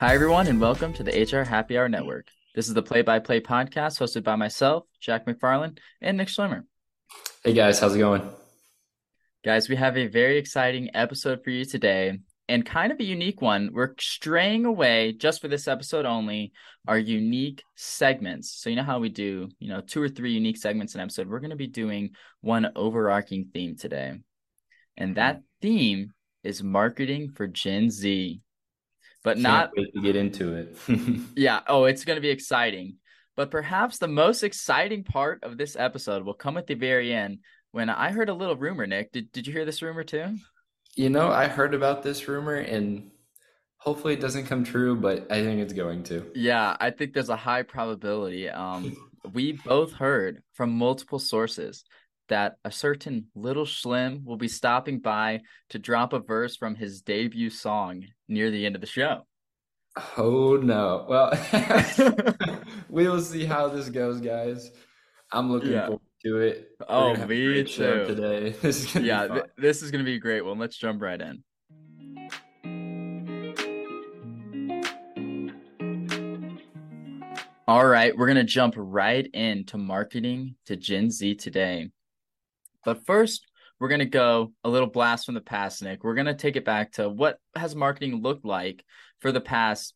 Hi, everyone, and welcome to the HR Happy Hour Network. This is the play by play podcast hosted by myself, Jack McFarlane, and Nick Schlemmer. Hey, guys, how's it going? Guys, we have a very exciting episode for you today and kind of a unique one. We're straying away just for this episode only, our unique segments. So, you know how we do, you know, two or three unique segments an episode? We're going to be doing one overarching theme today. And that theme is marketing for Gen Z but Can't not wait to get into it. yeah oh it's going to be exciting but perhaps the most exciting part of this episode will come at the very end when i heard a little rumor nick did, did you hear this rumor too you know, I heard about this rumor and hopefully it doesn't come true, but I think it's going to. yeah i think there's a high probability um we both heard from multiple sources that a certain little Slim will be stopping by to drop a verse from his debut song near the end of the show. Oh no. Well, we will see how this goes, guys. I'm looking Yeah. forward to it. We're Oh, gonna me too. today. This is gonna Yeah, th- this is going to be a great one. Let's jump right in. All right, we're going to jump right into marketing to Gen Z today. But first, we're going to go a little blast from the past, Nick. We're going to take it back to what has marketing looked like for the past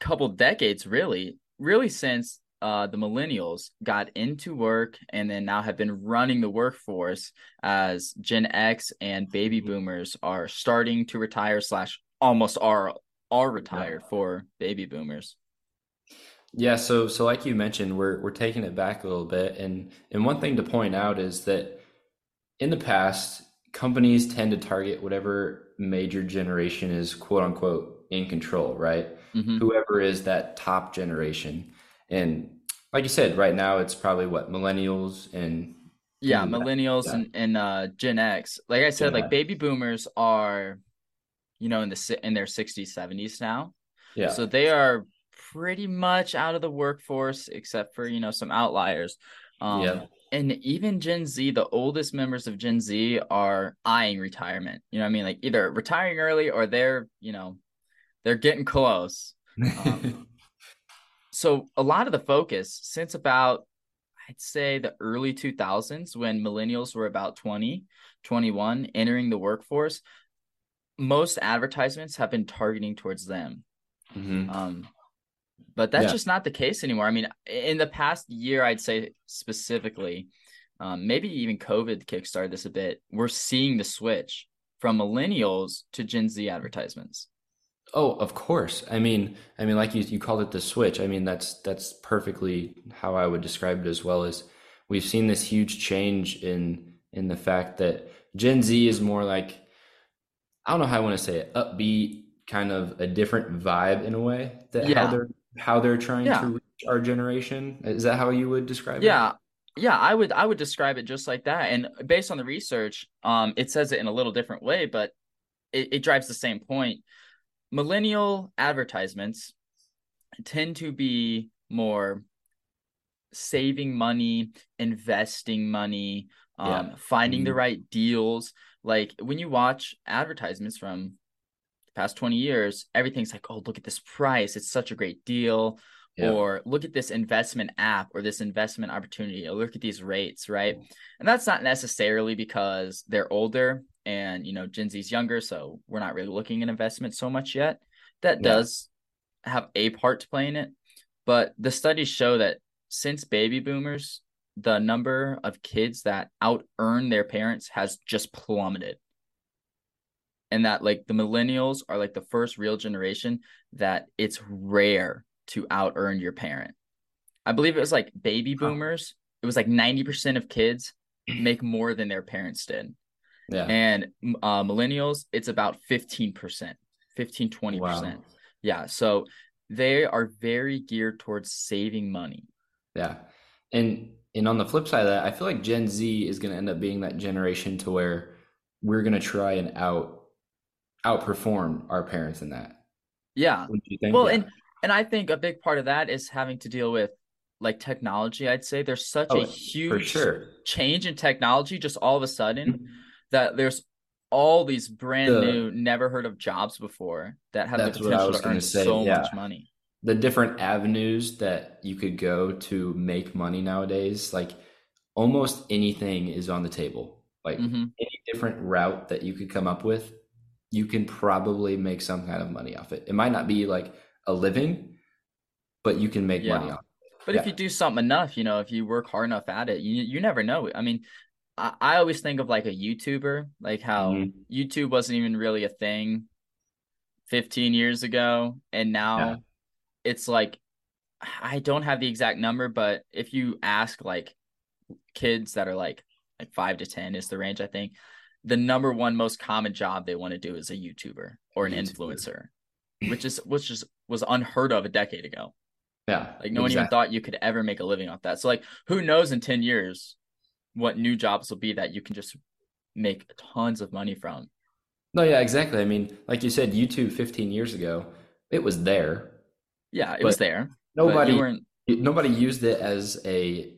couple decades, really, really since uh, the millennials got into work and then now have been running the workforce as Gen X and baby boomers are starting to retire slash almost are are retired for baby boomers. Yeah, so so like you mentioned, we're we're taking it back a little bit, and and one thing to point out is that in the past, companies tend to target whatever major generation is quote unquote in control, right? Mhm. Whoever is that top generation. And like you said, right now it's probably what millennials and Yeah, millennials yeah. and, and uh Gen X. Like I said, Gen like X. baby boomers are, you know, in the in their 60s, 70s now. yeah, So they are pretty much out of the workforce, except for, you know, some outliers. Um, Yeah. And even Gen Z, the oldest members of Gen Z are eyeing retirement. You know what I mean? Like either retiring early or they're, you know, they're getting close. Um, So a lot of the focus since about, I'd say the early 2000s when millennials were about 20, 21, entering the workforce, most advertisements have been targeting towards them. Mhm. Um, but that's Yeah. just not the case anymore. I mean, in the past year, I'd say specifically, um, maybe even COVID kickstarted this a bit. We're seeing the switch from millennials to Gen Z advertisements. Oh, of course. I mean, I mean, like you, you called it the switch. I mean, that's that's perfectly how I would describe it as well Is we've seen this huge change in in the fact that Gen Z is more like I don't know how I want to say it, upbeat, kind of a different vibe in a way that Yeah. how they're how they're trying Yeah. to reach our generation. Is that how you would describe it? Yeah, yeah, I would I would describe it just like that. And based on the research, um, it says it in a little different way, but it, it drives the same point. Millennial advertisements tend to be more saving money, investing money, um, Yeah. finding the Mhm. right deals. Like when you watch advertisements from the past 20 years, everything's like, oh, look at this price. It's such a great deal. Yeah. Or look at this investment app or this investment opportunity. Or look at these rates, right? And that's not necessarily because they're older and you know Gen Z's younger, so we're not really looking at investment so much yet. That Yeah. does have a part to play in it. But the studies show that since baby boomers, the number of kids that out earn their parents has just plummeted. And that like the millennials are like the first real generation that it's rare to out earn your parent. I believe it was like baby boomers, it was like 90% of kids make more than their parents did. Yeah. And uh, millennials, it's about 15%, 15, 20%. Wow. Yeah. So they are very geared towards saving money. Yeah. And and on the flip side of that, I feel like Gen Z is going to end up being that generation to where we're going to try and out outperform our parents in that. Yeah. You think? Well, Yeah. and and I think a big part of that is having to deal with like technology. I'd say there's such Oh, a huge sure. change in technology just all of a sudden that there's all these brand The- new, never heard of jobs before that have That's the what I potential was to earn say, so yeah. much money. the different avenues that you could go to make money nowadays, like almost anything is on the table. Like hmm any different route that you could come up with, you can probably make some kind of money off it. It might not be like a living, but you can make Yeah. money off it. But if you do something enough, you know, if you work hard enough at it, you you never know. I mean, I, I always think of like a YouTuber, like how Mhm. YouTube wasn't even really a thing 15 years ago, and now Yeah. it's like I don't have the exact number, but if you ask like kids that are like like five to ten is the range, I think the number one most common job they want to do is a YouTuber or an YouTuber. influencer, which is which just was unheard of a decade ago. Yeah. Like no one even thought you could ever make a living off that. So like who knows in 10 years what new jobs will be that you can just make tons of money from. No, yeah, exactly. I mean, like you said, YouTube 15 years ago, it was there. Yeah, it was there. Nobody nobody used it as a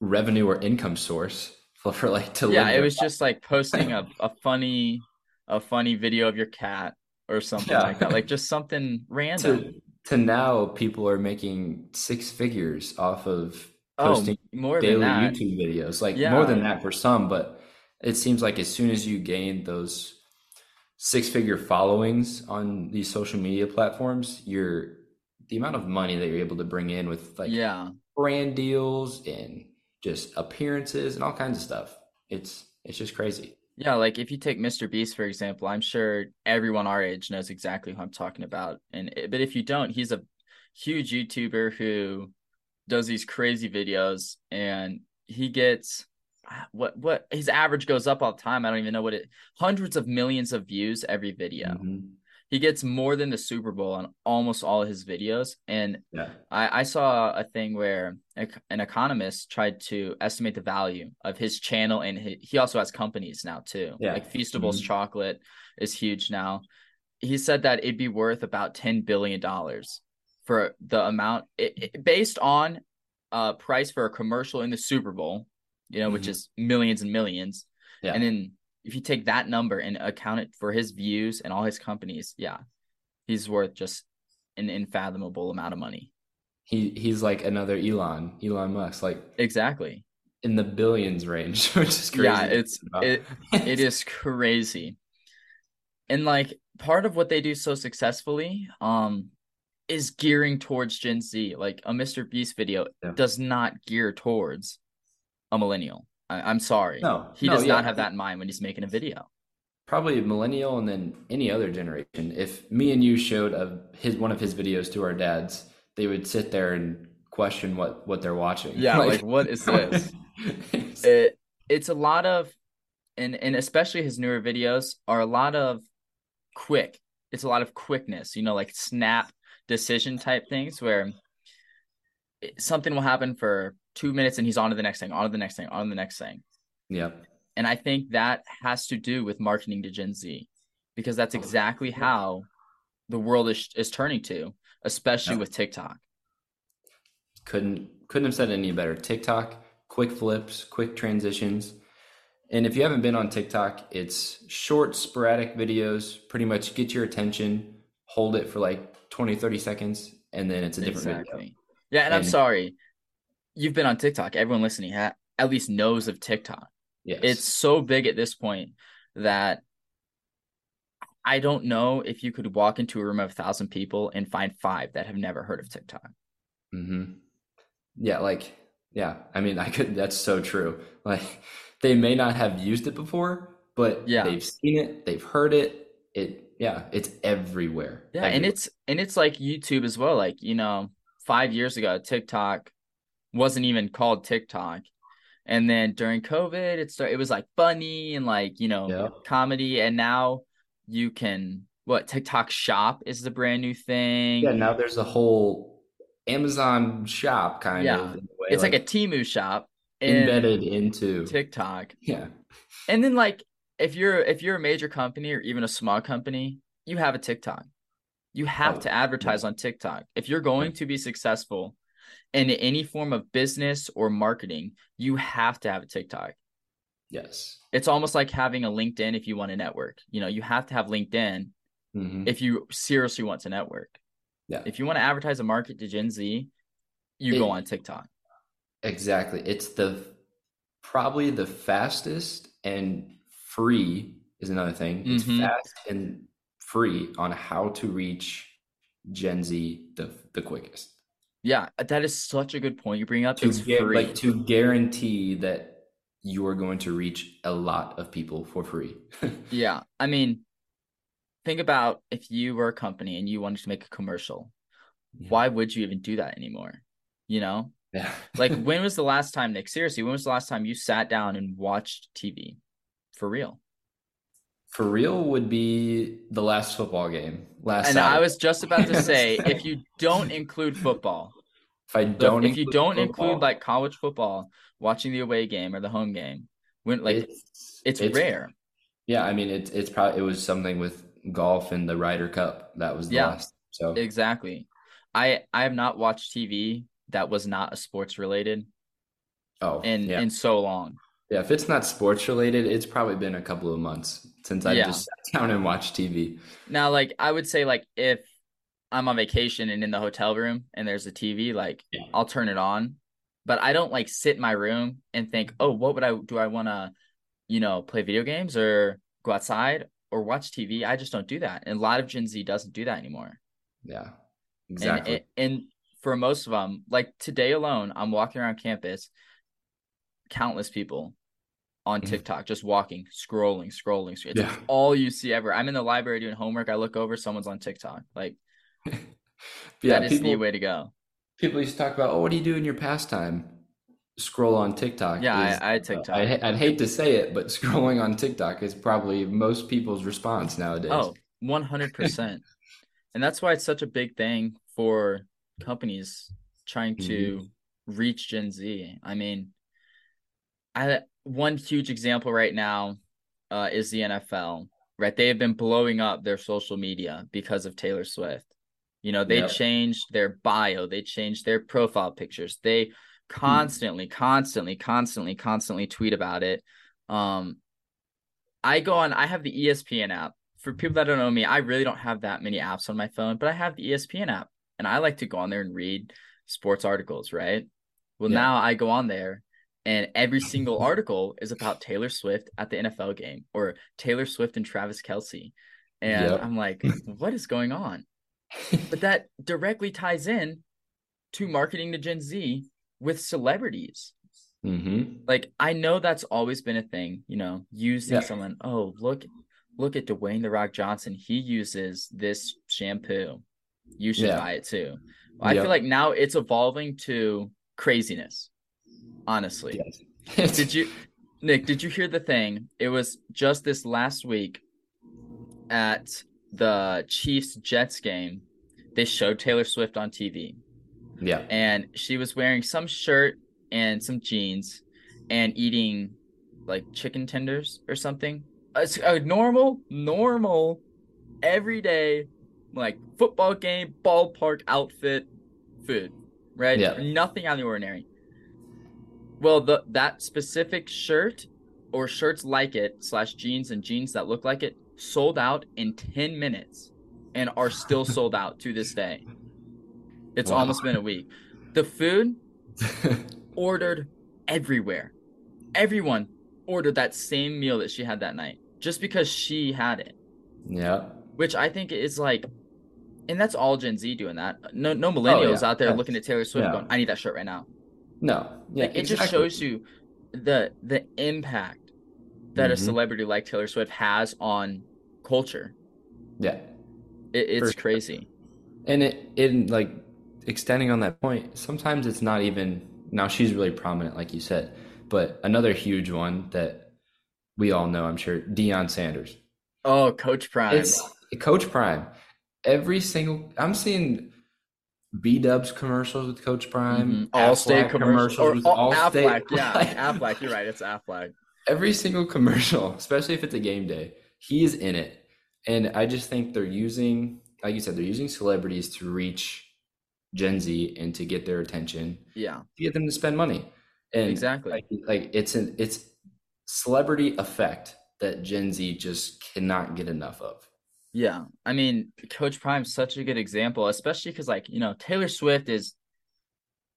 revenue or income source for, like to Yeah, it was just like posting a, a funny a funny video of your cat or something Yeah. like that. Like just something random. to to now people are making six figures off of oh, posting more daily. YouTube videos. Like Yeah. more than that for some, but it seems like as soon as you gain those six figure followings on these social media platforms, you're the amount of money that you're able to bring in with like yeah. brand deals and just appearances and all kinds of stuff. It's it's just crazy. Yeah, like if you take Mr. Beast for example, I'm sure everyone our age knows exactly who I'm talking about. And eh, but if you don't, he's a huge YouTuber who does these crazy videos and he gets ah, what what his average goes up all the time. I don't even know what it hundreds of millions of views every video. Mhm. He gets more than the Super Bowl on almost all of his videos. And Yeah. I, I saw a thing where an economist tried to estimate the value of his channel, and he, he also has companies now too. Yeah. Like Feastables Mhm. Chocolate is huge now. He said that it'd be worth about ten billion dollars for the amount it, it- based on uh price for a commercial in the Super Bowl, you know, which Mhm. is millions and millions. Yeah. And then if you take that number and account it for his views and all his companies, yeah, he's worth just an unfathomable amount of money. He he's like another Elon, Elon Musk, like Exactly. in the billions range, which is crazy. Yeah, it's it it is crazy. And like part of what they do so successfully um is gearing towards Gen Z. Like a Mr. Beast video Yeah. does not gear towards a millennial. I, I'm sorry. No, He no, does yeah. not have that in mind when he's making a video. probably a millennial and then any other generation. If me and you showed a, his one of his videos to our dads, they would sit there and question what what they're watching. Yeah, like, what is this? it it's a lot of and and especially his newer videos are a lot of quick it's a lot of quickness you know like snap decision type things where something will happen for two minutes and he's on to the next thing on to the next thing on to the next thing Yeah. and i think that has to do with marketing to gen z because that's exactly how the world is is turning to especially Yep. with tiktok Couldn't couldn't have said it any better. TikTok, quick flips, quick transitions. And if you haven't been on TikTok, it's short, sporadic videos, pretty much get your attention, hold it for like 20, 30 seconds, and then it's a different exactly video. yeah and i'm sorry you've been on tiktok everyone listening ha- at least knows of tiktok Yes. it's so big at this point that I don't know if you could walk into a room of a thousand people and find five that have never heard of TikTok. hmm Yeah, like yeah. I mean, I could. That's so true. Like they may not have used it before, but Yeah. they've seen it, they've heard it. It yeah, it's everywhere. Yeah, and it's and it's like YouTube as well. Like, you know, five years ago, TikTok wasn't even called TikTok. And then during COVID, it started it was like funny and like, you know, Yeah. comedy. And now you can what TikTok shop is the brand new thing. yeah. Now there's a whole Amazon shop kind Yeah. of. in a way, it's like, a Temu shop in embedded into TikTok. yeah. And then like if you're if you're a major company or even a small company, you have a TikTok. You have Oh, to advertise on TikTok. If you're going to be successful in any form of business or marketing, you have to have a TikTok. Yes. It's almost like having a LinkedIn if you want to network. You know, you have to have LinkedIn hmm if you seriously want to network. Yeah. If you want to advertise a market to Gen Z, you It- go on TikTok. Exactly. It's the probably the fastest and free is another thing. It's Mhm. fast and free on how to reach Gen Z the the quickest. Yeah, that is such a good point you bring up. To It's get, free. like to guarantee that you are going to reach a lot of people for free. Yeah, I mean, think about if you were a company and you wanted to make a commercial. Yeah. Why would you even do that anymore? You know, yeah. like when was the last time, Nick? Seriously, when was the last time you sat down and watched TV for real? For real would be the last football game. Last And I was just about to say, if you don't include football, if I don't if you don't football, include like college football, watching the away game or the home game, when like it's, rare. Yeah, I mean it's it's probably it was something with golf and the Ryder Cup. That was the Yeah. last. So Exactly. I I have not watched TV that was not a sports related oh in yeah. in so long. Yeah, if it's not sports related, it's probably been a couple of months since I Yeah. just sat down and watched TV. Now, like I would say, like if I'm on vacation and in the hotel room and there's a TV, like Yeah. I'll turn it on. But I don't like sit in my room and think, oh, what would I do? I want to, you know, play video games or go outside or watch TV. I just don't do that. And a lot of Gen Z doesn't do that anymore. Yeah, And, exactly. and and for most of them, like today alone, I'm walking around campus, countless people on Mhm. TikTok just walking, scrolling, scrolling. It's Yeah. all you see ever. I'm in the library doing homework. I look over, someone's on TikTok. Like yeah, that is people the way to go. people used to talk about, oh, what do you do in your pastime? Scroll on TikTok. Yeah, I- is- I TikTok. I, I'd hate to say it, but scrolling on TikTok is probably most people's response nowadays. Oh, 100%. and that's why it's such a big thing for companies trying to Mm-hmm. reach Gen Z. I mean, I one huge example right now uh, is the NFL, right? They have been blowing up their social media because of Taylor Swift. You know, they Yep. changed their bio, they changed their profile pictures. They constantly, constantly, constantly, constantly tweet about it. Um, I go on, I have the ESPN app. For people that don't know me, I really don't have that many apps on my phone, but I have the ESPN app and I like to go on there and read sports articles, right? Well, Yeah. now I go on there and every single article is about Taylor Swift at the NFL game or Taylor Swift and Travis Kelce. And Yep. I'm like, what is going on? But that directly ties in to marketing to Gen Z with celebrities. mm-hmm. Like I know that's always been a thing, you know, using Yeah. someone, oh, look look at Dwayne the Rock Johnson. He uses this shampoo. You should Yeah. buy it too. I Yep. feel like now it's evolving to craziness. Honestly. Yes. Did you Nick, did you hear the thing? It was just this last week at the Chiefs Jets game. They showed Taylor Swift on TV yeah. and she was wearing some shirt and some jeans and eating like chicken tenders or something. It's a normal, normal, everyday, like football game, ballpark outfit food, right? Yeah. Nothing out of the ordinary. Well, the that specific shirt or shirts like it slash jeans and jeans that look like it sold out in 10 minutes and are still sold out to this day. It's Wow. almost been a week. The food ordered everywhere. Everyone ordered that same meal that she had that night just because she had it, yeah. which I think is like, and that's all Gen Z doing that. No, no oh, millennials yeah. out there Yes. looking at Taylor Swift Yeah. going, "I need that shirt right now." No. Yeah. Like, it just shows you the the impact that a Mhm. celebrity like Taylor Swift has on culture. Yeah. It, it's sure. crazy. And it in like extending on that point, sometimes it's not even now she's really prominent, like you said, but another huge one that we all know, I'm sure, Deion Sanders. Oh, Coach Prime. It's Coach Prime. Every single I'm seeing B Dubs commercials with Coach Prime, Mhm. Allstate Aflac commercials, or with Allstate. Aflac. Yeah, Like, Aflac. You're right. It's Aflac. every single commercial, especially if it's a game day, he's in it. And I just think they're using, like you said, they're using celebrities to reach Gen Z and to get their attention, Yeah, to get them to spend money. And exactly. like, like it's an it's celebrity effect that Gen Z just cannot get enough of. Yeah. I mean, Coach Prime's such a good example, especially because, like, you know, Taylor Swift is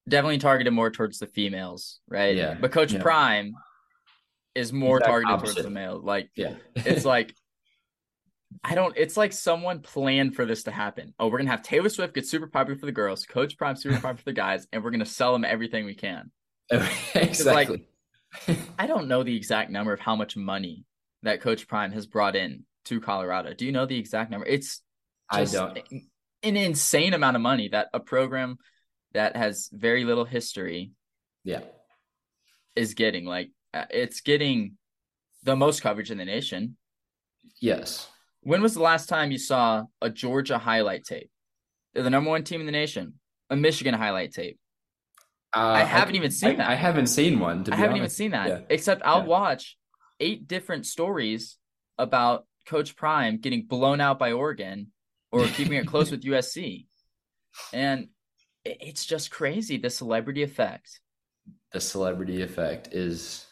definitely targeted more towards the females, right? Yeah. But Coach Yeah. Prime is more Exact targeted opposite. towards the male. Like, Yeah. it's like, I don't, it's like someone planned for this to happen. Oh, we're going to have Taylor Swift get super popular for the girls, Coach Prime super popular for the guys, and we're going to sell them everything we can. exactly. I don't know the exact number of how much money that Coach Prime has brought in to Colorado. Do you know the exact number? It's I don't. an insane amount of money that a program that has very little history Yeah. is getting. Like uh, it's getting the most coverage in the nation. Yes. When was the last time you saw a Georgia highlight tape? They're the number one team in the nation. A Michigan highlight tape. Uh, I haven't even seen I, that. I haven't seen one. To I haven't even seen that. Yeah. Except I'll Yeah. watch eight different stories about Coach Prime getting blown out by Oregon or keeping it close with USC. And it's just crazy the celebrity effect. The celebrity effect is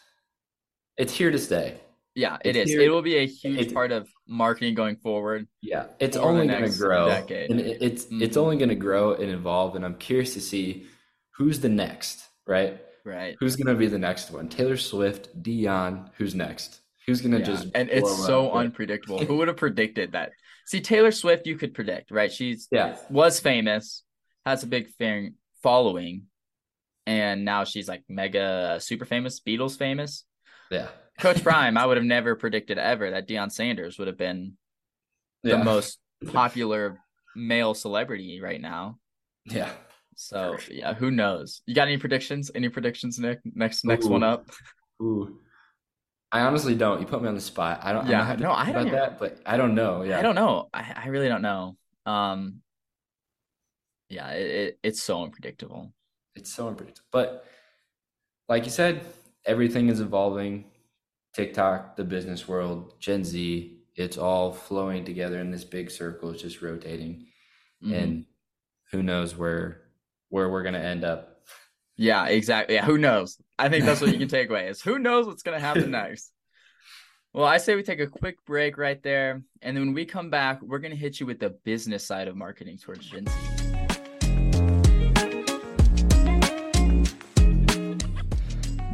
it's here to stay. Yeah, it It's is. here- It will be a huge part of marketing going forward. Yeah, it's only going to grow, decade. and it, it's it's Mhm. only going to grow and evolve. And I'm curious to see who's the next, right? Right. Who's going to be the next one? Taylor Swift, Deion. Who's next? Who's going to Yeah, just and it's so up? Unpredictable. Who would have predicted that? See, Taylor Swift, you could predict, right? She's yeah, was famous, has a big fan following, and now she's like mega super famous, Beatles famous. yeah, Coach Prime, I would have never predicted ever that Deion Sanders would have been the yeah. most popular male celebrity right now. yeah. So yeah, who knows? You got any predictions? Any predictions, Nick? Next next Ooh. one up. Ooh, I honestly don't. You put me on the spot. I don't. Yeah, I have to no, I don't that, but I don't know. Yeah, I don't know. I, I really don't know. Um yeah, it, it it's so unpredictable. It's so unpredictable. But like you said, everything is evolving. TikTok, the business world, Gen Z, it's all flowing together in this big circle. It's just rotating. Mhm. And who knows where where we're gonna end up. Yeah, exactly. Yeah, who knows? I think that's what you can take away is who knows what's gonna happen next. Well, I say we take a quick break right there, and then when we come back, we're gonna hit you with the business side of marketing towards Gen Z.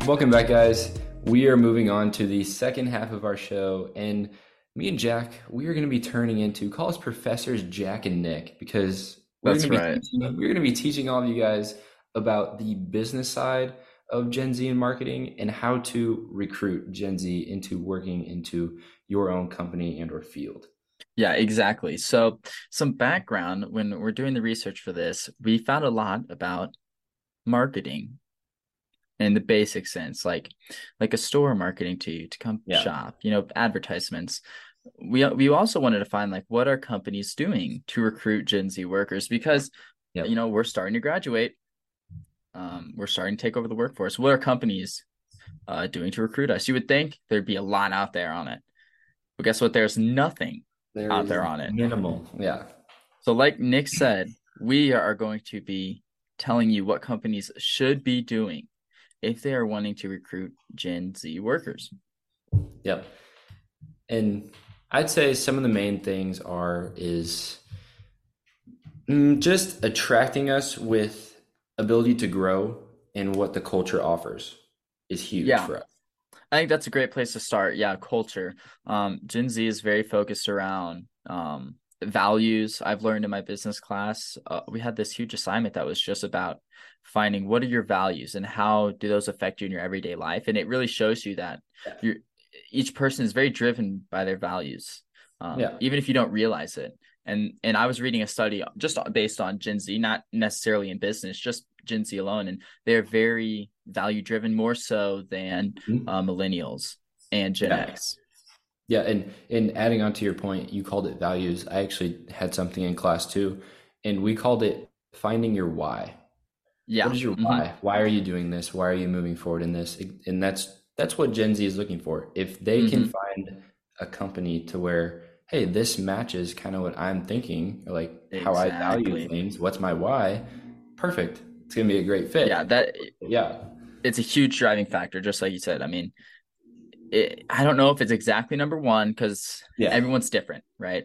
Welcome back, guys. We are moving on to the second half of our show, and me and Jack, we are going to be turning into call us professors Jack and Nick because we're That's going to be right. teaching, we're going to be teaching all of you guys about the business side of Gen Z and marketing and how to recruit Gen Z into working into your own company and or field. Yeah, exactly. So, some background when we're doing the research for this, we found a lot about marketing in the basic sense, like like a store marketing to you to come Yeah. shop, you know, advertisements. We we also wanted to find like what are companies doing to recruit Gen Z workers because Yep. you know, we're starting to graduate. Um, we're starting to take over the workforce. What are companies uh doing to recruit us? You would think there'd be a lot out there on it. But guess what? There's nothing. There Out there on it. Minimal. Yeah. So, like Nick said, we are going to be telling you what companies should be doing if they are wanting to recruit Gen Z workers. Yep. And I'd say some of the main things are is mm, just attracting us with ability to grow and what the culture offers is huge Yeah. for us. I think that's a great place to start. Yeah, culture. Um, Gen Z is very focused around um, values. I've learned in my business class, uh, we had this huge assignment that was just about finding what are your values and how do those affect you in your everyday life. And it really shows you that Yeah. you're, each person is very driven by their values, um, Yeah. even if you don't realize it. And and I was reading a study just based on Gen Z, not necessarily in business, just Gen Z alone, and they're very value driven more so than Mhm. uh, millennials and Gen Yeah. X. Yeah, and and adding on to your point, you called it values. I actually had something in class too, and we called it finding your why. Yeah. What is your Mhm. why? Why are you doing this? Why are you moving forward in this? And that's that's what Gen Z is looking for. If they can find a company to where, hey, this matches kind of what I'm thinking, like how I value Exactly. things, what's my why? Perfect. It's gonna be a great fit. Yeah, that Yeah. it's a huge driving factor, just like you said. I mean, it, I don't know if it's exactly number one because Yeah. everyone's different, right?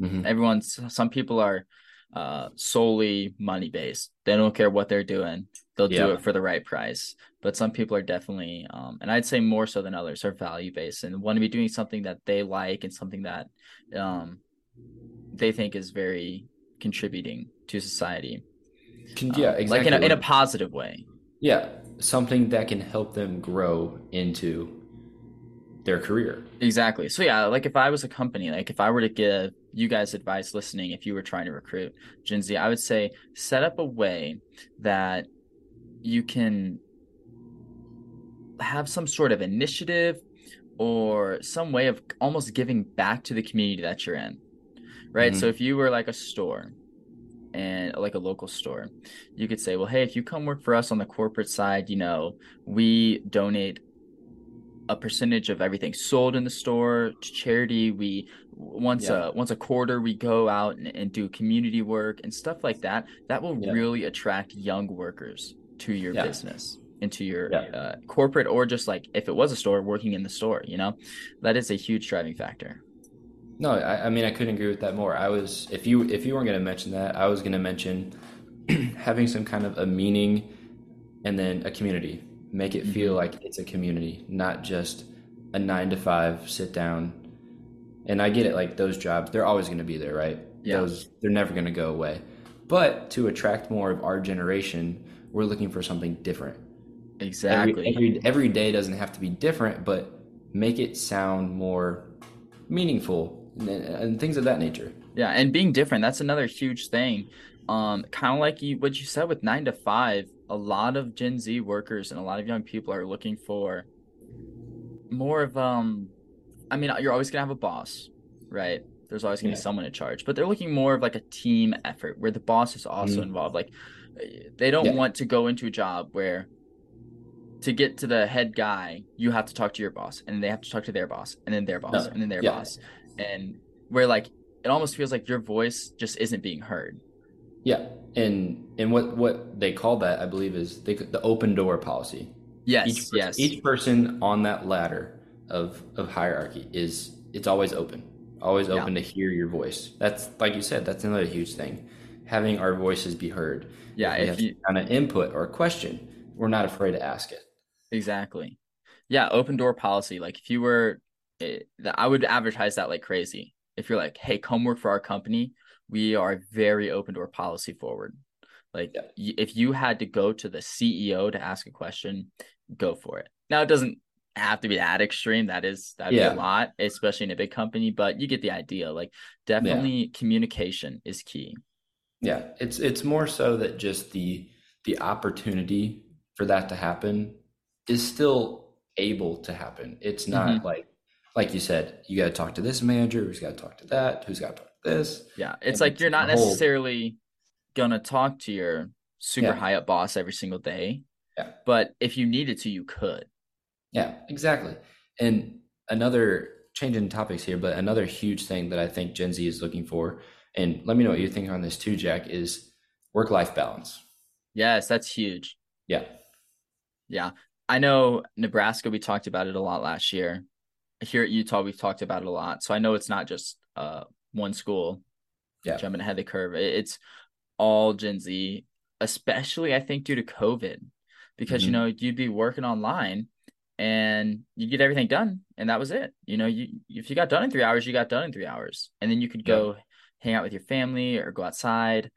Mhm. Everyone's some people are uh, solely money based. They don't care what they're doing. They'll do it for the right price. But some people are definitely, um, and I'd say more so than others, are value based and want to be doing something that they like and something that um, they think is very contributing to society. Can- yeah, Um, exactly. Like in a, in a positive way. yeah, something that can help them grow into their career. Exactly. So yeah, like if I was a company, like if I were to give you guys advice listening, if you were trying to recruit Gen Z, I would say set up a way that you can have some sort of initiative or some way of almost giving back to the community that you're in. Right? Mm-hmm. So if you were like a store and like a local store, you could say, well, hey, if you come work for us on the corporate side, you know, we donate a percentage of everything sold in the store to charity. We once Yeah. a once a quarter we go out and, and do community work and stuff like that. That will Yeah. really attract young workers to your Yeah. business, into your Yeah. uh, corporate or just like if it was a store, working in the store. You know, that is a huge driving factor. No, I, I mean I couldn't agree with that more. I was if you if you weren't going to mention that, I was going to mention having some kind of a meaning and then a community. Make it feel Mhm. like it's a community, not just a 9 to 5 sit down. And I get it like those jobs, they're always going to be there, right? Yeah. Those they're never going to go away. But to attract more of our generation, we're looking for something different. Exactly. Every, every, every day doesn't have to be different, but make it sound more meaningful and, and things of that nature. Yeah, and being different, that's another huge thing. Um, kind of like you what you said with nine to five, a lot of Gen Z workers and a lot of young people are looking for more of um I mean, you're always gonna have a boss, right? There's always gonna Yeah. be someone in charge, but they're looking more of like a team effort where the boss is also Mhm. involved. Like they don't Yeah. want to go into a job where to get to the head guy, you have to talk to your boss, and they have to talk to their boss, and then their boss, No. and then their Yeah. boss, and where like it almost feels like your voice just isn't being heard. Yeah, and and what what they call that, I believe, is they, the open door policy. Yes, Each person, yes, each person on that ladder of of hierarchy is it's always open, always Yeah. open to hear your voice. That's like you said, that's another huge thing, having our voices be heard. Yeah. If you kind of input or a question, we're not afraid to ask it. exactly, yeah, open door policy. Like if you were, eh, I would advertise that like crazy. If you're like, hey, come work for our company, we are very open door policy forward. Like Yeah. if you had to go to the CEO to ask a question, go for it. Now it doesn't have to be that extreme. That is that'd Yeah. be a lot, especially in a big company. But you get the idea. Like definitely communication is key. Yeah, it's it's more so that just the the opportunity for that to happen is still able to happen. It's not Mhm. like like you said, you got to talk to this manager, who's got to talk to that, who's got to talk to this. Yeah, it's And like it's you're not whole- necessarily gonna talk to your super Yeah. high up boss every single day. Yeah. But if you needed to, you could. Yeah, exactly. And another change in topics here, but another huge thing that I think Gen Z is looking for, and let me know what you think on this too, Jack, is work life balance. Yes, that's huge. Yeah. Yeah. I know Nebraska, we talked about it a lot last year. Here at Utah, we've talked about it a lot. So I know it's not just uh one school Yeah. jumping ahead of the curve. It's all Gen Z, especially I think due to COVID. Because you Mhm. know, you'd be working online and you get everything done and that was it. You know, you if you got done in three hours, you got done in three hours. And then you could Yeah. Hang out with your family or go outside.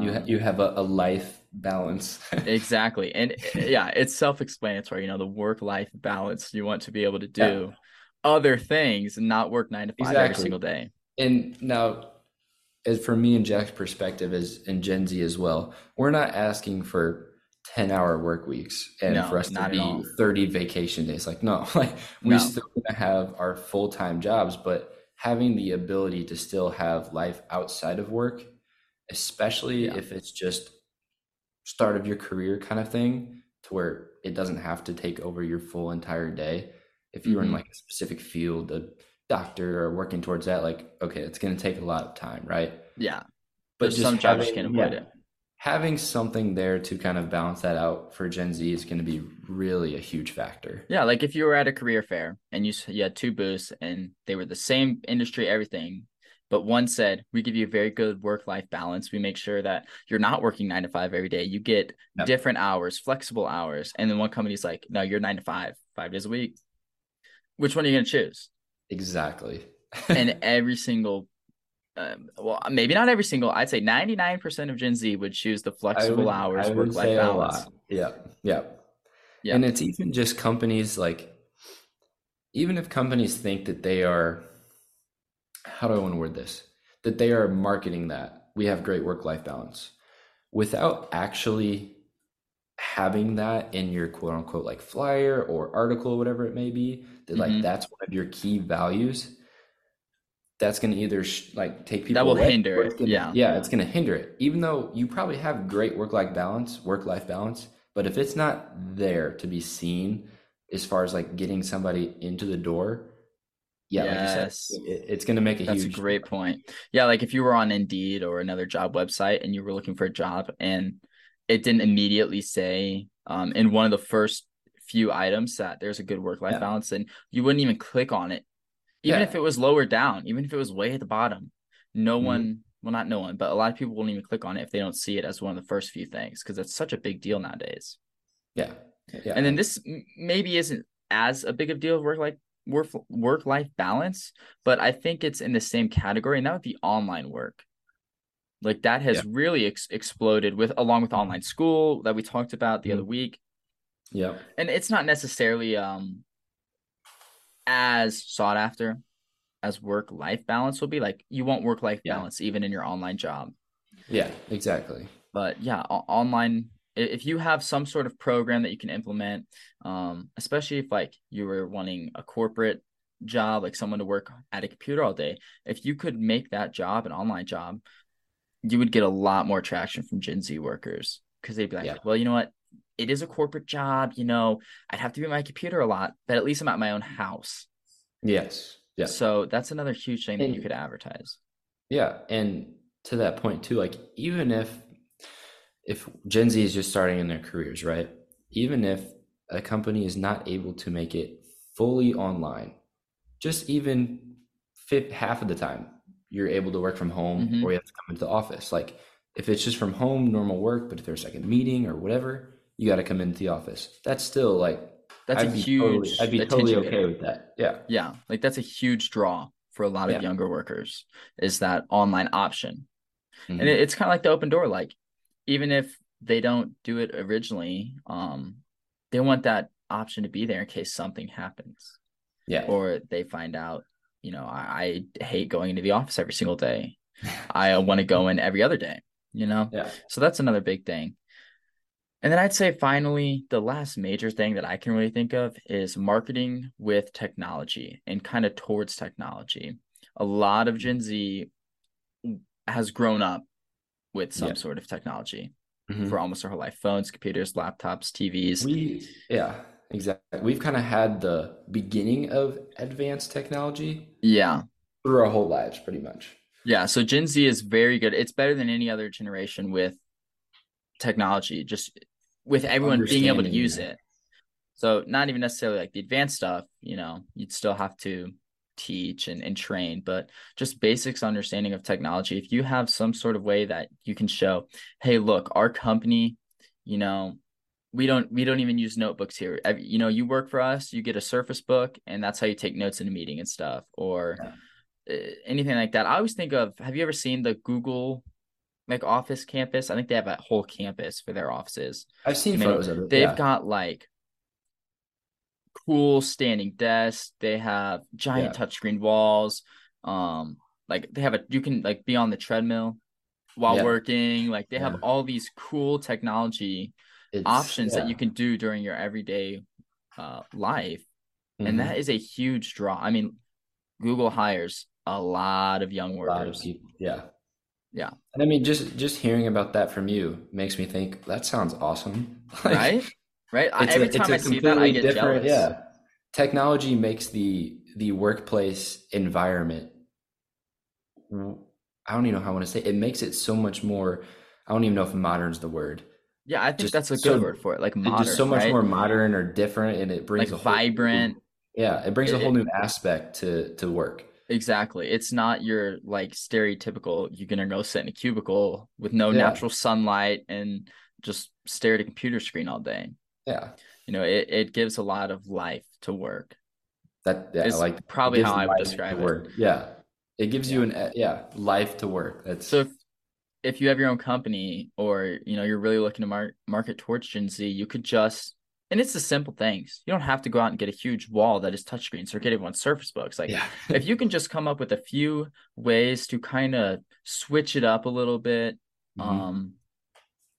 You ha- Um, you have a, a life balance. Exactly. And uh, yeah, it's self-explanatory, you know, the work-life balance. You want to be able to Yeah. do other things and not work nine to five every single day. And now, as for me and Jack's perspective, as and Gen Z as well, we're not asking for ten hour work weeks and No, for us to be thirty vacation days. Like no, like we No. still have our full time jobs, but having the ability to still have life outside of work, especially Yeah. if it's just start of your career kind of thing, to where it doesn't have to take over your full entire day. If you're in Mhm. like a specific field, a doctor or working towards that, like okay, it's going to take a lot of time, right? Yeah. But some jobs can't avoid it. Having something there to kind of balance that out for Gen Z is going to be really a huge factor. Yeah, like if you were at a career fair and you you had two booths and they were the same industry, everything, but one said we give you a very good work life balance. We make sure that you're not working nine to five every day. You get yep. different hours, flexible hours, and then one company's like, no, you're nine to five, five days a week. Which one are you going to choose? Exactly. and every single um, well, maybe not every single. I'd say ninety nine percent of Gen Z would choose the flexible would, hours work life balance. Yeah, yeah, yeah. And it's even just companies like, even if companies think that they are, how do I want to word this? That they are marketing that we have great work life balance, without actually having that in your quote unquote like flyer or article, or whatever it may be. That mm-hmm. like that's one of your key values that's going to either sh- like take people that will away, hinder it. Gonna, yeah, yeah, it's going to hinder it. Even though you probably have great work life balance, work life balance, but if it's not there to be seen, as far as like getting somebody into the door, yeah, yes. like you said, it, it's going to make a That's huge. a great point. Yeah, like if you were on Indeed or another job website and you were looking for a job and it didn't immediately say um, in one of the first few items that there's a good work life yeah. balance, and you wouldn't even click on it even yeah. if it was lower down, even if it was way at the bottom, no mm-hmm. one, well, not no one, but a lot of people won't even click on it if they don't see it as one of the first few things because it's such a big deal nowadays. Yeah. Yeah. And then this maybe isn't as a big of deal work like work work life balance, but I think it's in the same category, and that would be online work. Like that has yeah. really ex- exploded with along with online school that we talked about the mm-hmm. other week. Yeah. And it's not necessarily um as sought after as work life balance will be. Like you want work life yeah. balance even in your online job. Yeah, exactly. But yeah, o- online if you have some sort of program that you can implement, um, especially if like you were wanting a corporate job, like someone to work at a computer all day, if you could make that job an online job, you would get a lot more traction from Gen Z workers because they'd be like, yeah. well, you know what? It is a corporate job, you know, I'd have to be at my computer a lot, but at least I'm at my own house. Yes. Yeah. So that's another huge thing and, that you could advertise. Yeah. And to that point too, like even if if Gen Z is just starting in their careers, right? Even if a company is not able to make it fully online, just even fit half of the time, you're able to work from home mm-hmm. or you have to come into the office. Like if it's just from home, normal work, but if there's like a meeting or whatever, you got to come into the office. That's still like that's I'd a huge. Totally, I'd be totally okay with that. Yeah, yeah, like that's a huge draw for a lot of yeah. younger workers is that online option, mm-hmm. and it, it's kind of like the open door. Like even if they don't do it originally, um, they want that option to be there in case something happens. Yeah, or they find out, you know, I, I hate going into the office every single day. I want to go in every other day. You know, yeah. So that's another big thing. And then I'd say finally, the last major thing that I can really think of is marketing with technology and kind of towards technology. A lot of Gen Z has grown up with some yeah. sort of technology mm-hmm. for almost their whole life phones, computers, laptops, TVs. We, yeah, exactly. We've kind of had the beginning of advanced technology. Yeah. Through our whole lives, pretty much. Yeah. So Gen Z is very good. It's better than any other generation with technology. Just with everyone being able to use it. So not even necessarily like the advanced stuff, you know, you'd still have to teach and, and train, but just basics understanding of technology. If you have some sort of way that you can show, hey, look, our company, you know, we don't we don't even use notebooks here. You know, you work for us, you get a Surface Book, and that's how you take notes in a meeting and stuff, or yeah. Eh, anything like that. I always think of. Have you ever seen the Google like office campus. I think they have a whole campus for their offices. I've seen I mean, photos of it. They've yeah. got like cool standing desks. They have giant yeah. touchscreen walls. Um, like they have a you can like be on the treadmill while yeah. working. Like they have all these cool technology it's, options that you can do during your everyday uh, life, mm-hmm. and that is a huge draw. I mean, Google hires a lot of young workers. Of yeah. Yeah. And I mean, just just hearing about that from you makes me think that sounds awesome. Like, right. Right. Every a, time I see that, I get jealous. Yeah. Technology makes the the workplace environment. I don't even know how I want to say. It. it makes it so much more I don't even know if modern's the word. Yeah, I think Just that's a good so- word for it. Like modern, just so much right? more modern or different, and it brings like a new- vibrant. yeah, it brings a whole new aspect to to work. Exactly. It's not your like stereotypical you're gonna go sit in a cubicle with no Yeah. natural sunlight and just stare at a computer screen all day. Yeah, You know, it, it gives a lot of life to work. that yeah, It's like probably how I would to describe it. Yeah, it gives you an uh, yeah life to work. That's So if if you have your own company or you know you're really looking to mar- market towards Gen Z, you could just and it's the simple things. You don't have to go out and get a huge wall that is touchscreens or get everyone Surface Books. Like yeah, if you can just come up with a few ways to kind of switch it up a little bit, Mhm. um,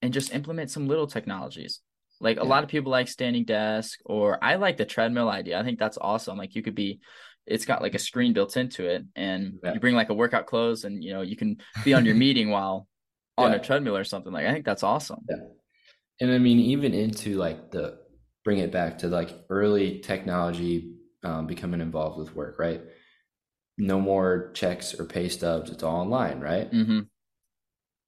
and just implement some little technologies. Like a lot of people like standing desk, or I like the treadmill idea. I think that's awesome. Like you could be, it's got like a screen built into it, and Yeah. you bring like a workout clothes, and you know you can be on your meeting while on a treadmill or something. Like I think that's awesome. And I mean, even into like the bring it back to like early technology um, becoming involved with work, right? No more checks or pay stubs. It's all online, right? hmm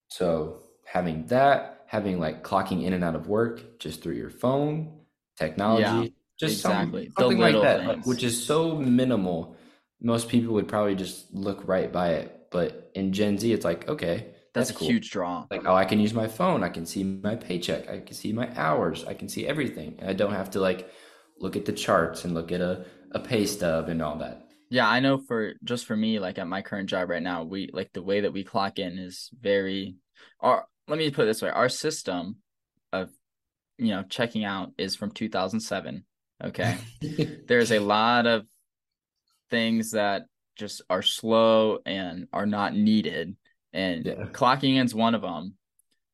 So having that, having like clocking in and out of work just through your phone, technology, Yeah, just exactly. something, The something like little that, like, which is so minimal. Most people would probably just look right by it. But in Gen Z, it's like, okay, That's, that's, a cool. huge draw. Like, oh, I can use my phone. I can see my paycheck. I can see my hours. I can see everything. And I don't have to like look at the charts and look at a, a pay stub and all that. Yeah, I know for just for me, like at my current job right now, we like the way that we clock in is very our let me put it this way, our system of you know checking out is from 2007. Okay. There's a lot of things that just are slow and are not needed. And Yeah. clocking in's one of them.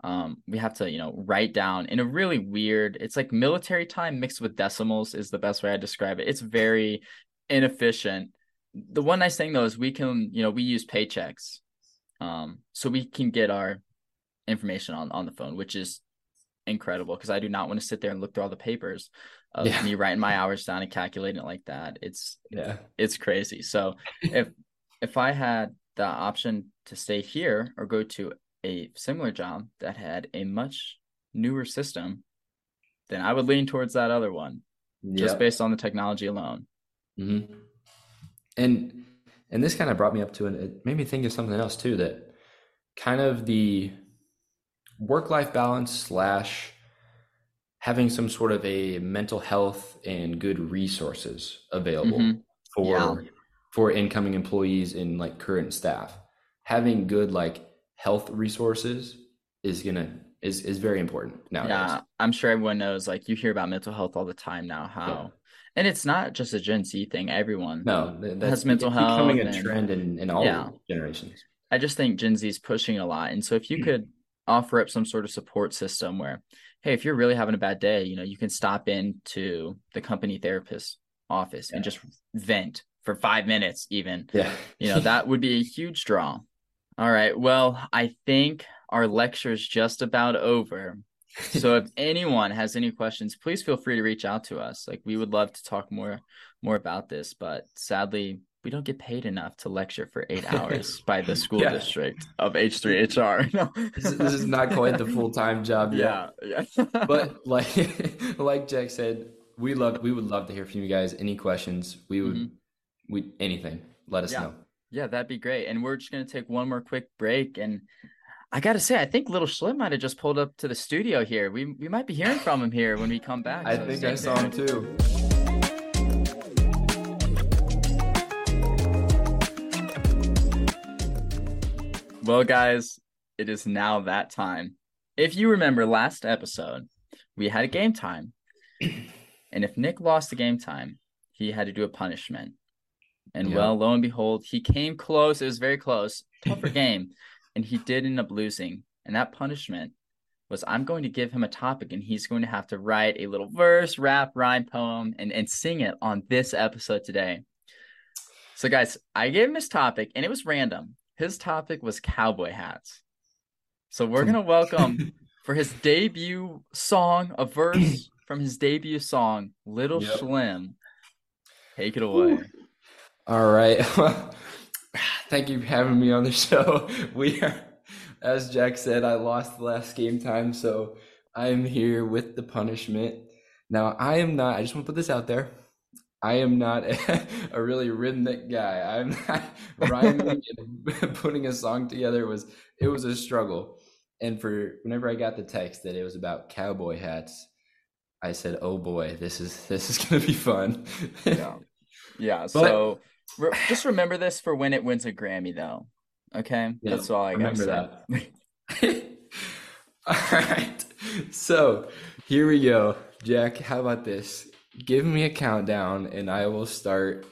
Um, we have to, you know, write down in a really weird, it's like military time mixed with decimals is the best way I describe it. It's very inefficient. The one nice thing though is we can, you know, we use Paychex. Um, so we can get our information on on the phone, which is incredible because I do not want to sit there and look through all the papers of Yeah. me writing my hours down and calculating it like that. It's yeah. it's crazy. So if if I had the option to stay here or go to a similar job that had a much newer system, then I would lean towards that other one just based on the technology alone. hmm And and this kind of brought me up to an it made me think of something else too that kind of the work life balance slash having some sort of a mental health and good resources available Mhm. for Yeah. for incoming employees and like current staff. Having good like health resources is gonna is is very important now. Yeah, I'm sure everyone knows like you hear about mental health all the time now how and it's not just a Gen Z thing, everyone. No, that's Has mental it's becoming a and- trend in, in all Yeah. generations. I just think Gen Z is pushing a lot. And so if you hmm. could offer up some sort of support system where, hey, if you're really having a bad day, you know, you can stop into the company therapist office and just vent for five minutes, even. Yeah. You know, that would be a huge draw. All right. Well, I think our lecture is just about over. So if anyone has any questions, please feel free to reach out to us. Like we would love to talk more more about this, but sadly, we don't get paid enough to lecture for eight hours by the school Yeah. district of H3HR. No. this, is- this is not quite the full time job yet. yeah, yeah. But like like Jack said, we love we would love to hear from you guys. Any questions? We would Mhm. we anything. Let us Yeah. know. Yeah, that'd be great. And we're just gonna take one more quick break. And I gotta say, I think Little Schlim might have just pulled up to the studio here. We we might be hearing from him here when we come back. I so think I saw him too. Well, guys, it is now that time. If you remember last episode, we had a game time. and if Nick lost the game time, he had to do a punishment. And Yeah. well, lo and behold, he came close. It was very close. Tougher game. And he did end up losing. And that punishment was I'm going to give him a topic and he's going to have to write a little verse, rap, rhyme, poem, and, and sing it on this episode today. So, guys, I gave him his topic and it was random. His topic was cowboy hats. So, we're going to welcome for his debut song, a verse from his debut song, Little Yep. Slim. Take it away. All right. Thank you for having me on the show. We are as Jack said, I lost the last game time, so I'm here with the punishment. Now, I am not, I just want to put this out there. I am not a, a really rhythmic guy. I'm not rhyming and putting a song together was it was a struggle. And for whenever I got the text that it was about cowboy hats, I said, "Oh boy, this is this is gonna be fun." yeah, yeah. But, so re- just remember this for when it wins a Grammy, though. Okay, yeah, that's all I remember that. all right, so here we go, Jack. How about this? Give me a countdown, and I will start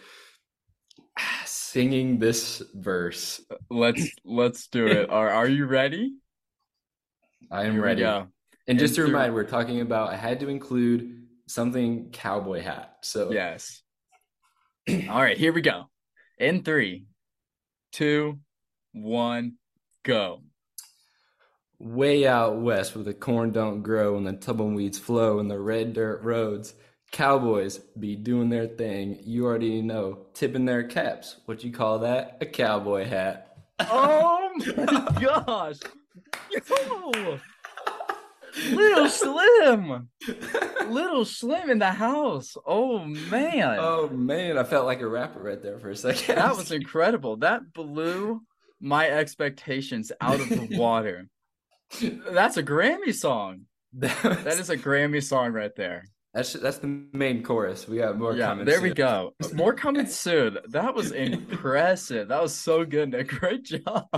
singing this verse. Uh, let's let's do it. Are Are you ready? I am ready. And just to remind, we're talking about I had to include something cowboy hat. So yes. All right, here we go. In three, two, one, go. Way out west where the corn don't grow and the tumbleweeds flow and the red dirt roads, cowboys be doing their thing. You already know, tipping their caps. What you call that? A cowboy hat. Oh my gosh. Yo. Little Slim. Little Slim in the house. Oh man. Oh man, I felt like a rapper right there for a second. That was incredible. That blew my expectations out of the water. That's a Grammy song. That, was... that is a Grammy song right there. That's that's the main chorus. We got more yeah, coming. There soon. we go. More coming soon. That was impressive. That was so good, Nick. Great job.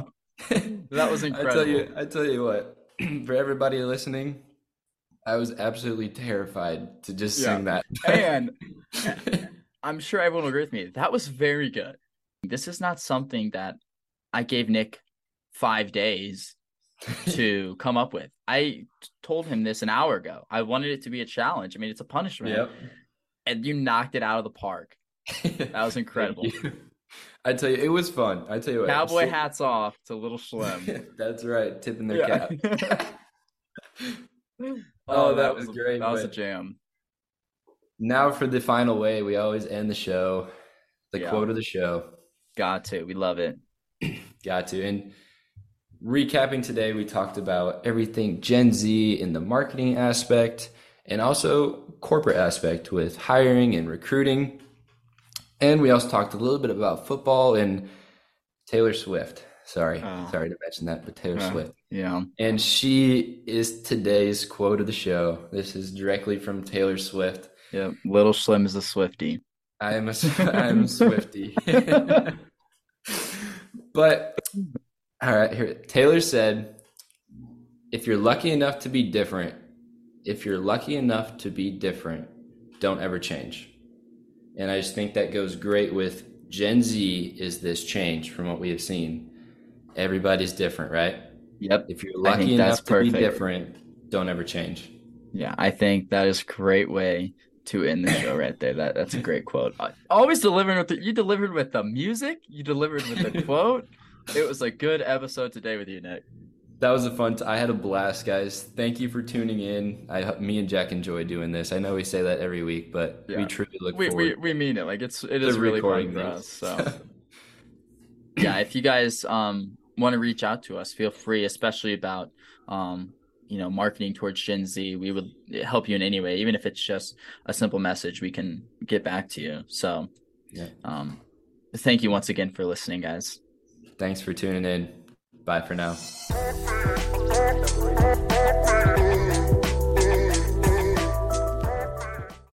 That was incredible. I tell you, I tell you what. for everybody listening, I was absolutely terrified to just yeah. sing that. and I'm sure everyone will agree with me. That was very good. This is not something that I gave Nick five days to come up with. I told him this an hour ago. I wanted it to be a challenge. I mean, it's a punishment. Yep. And you knocked it out of the park. That was incredible. I tell you, it was fun. I tell you what. Cowboy hats off to Little Slim. That's right, tipping their yeah. cap. oh, oh, that, that was, was great. That was a jam. Now for the final way, we always end the show. The yeah. quote of the show. Got to. We love it. Got to. And recapping today, we talked about everything Gen Z in the marketing aspect and also corporate aspect with hiring and recruiting. And we also talked a little bit about football and Taylor Swift. Sorry, oh. sorry to mention that, but Taylor uh, Swift. Yeah. And she is today's quote of the show. This is directly from Taylor Swift. Yep. Little Slim is a Swifty. I am a I'm a Swifty. but all right, here Taylor said, if you're lucky enough to be different, if you're lucky enough to be different, don't ever change. And I just think that goes great with Gen Z is this change from what we have seen. Everybody's different, right? Yep. If you're lucky enough to perfect. be different, don't ever change. Yeah, I think that is a great way to end the show right there. That that's a great quote. Always delivering with the, you delivered with the music, you delivered with the quote. It was a good episode today with you, Nick that was a fun. T- I had a blast, guys. Thank you for tuning in. I, me and Jack enjoy doing this. I know we say that every week, but yeah. we truly look we, forward. We, we mean it. Like it's it is really fun for us. So yeah, if you guys um want to reach out to us, feel free, especially about um you know marketing towards Gen Z. We would help you in any way, even if it's just a simple message. We can get back to you. So yeah. Um, thank you once again for listening, guys. Thanks for tuning in. Bye for now.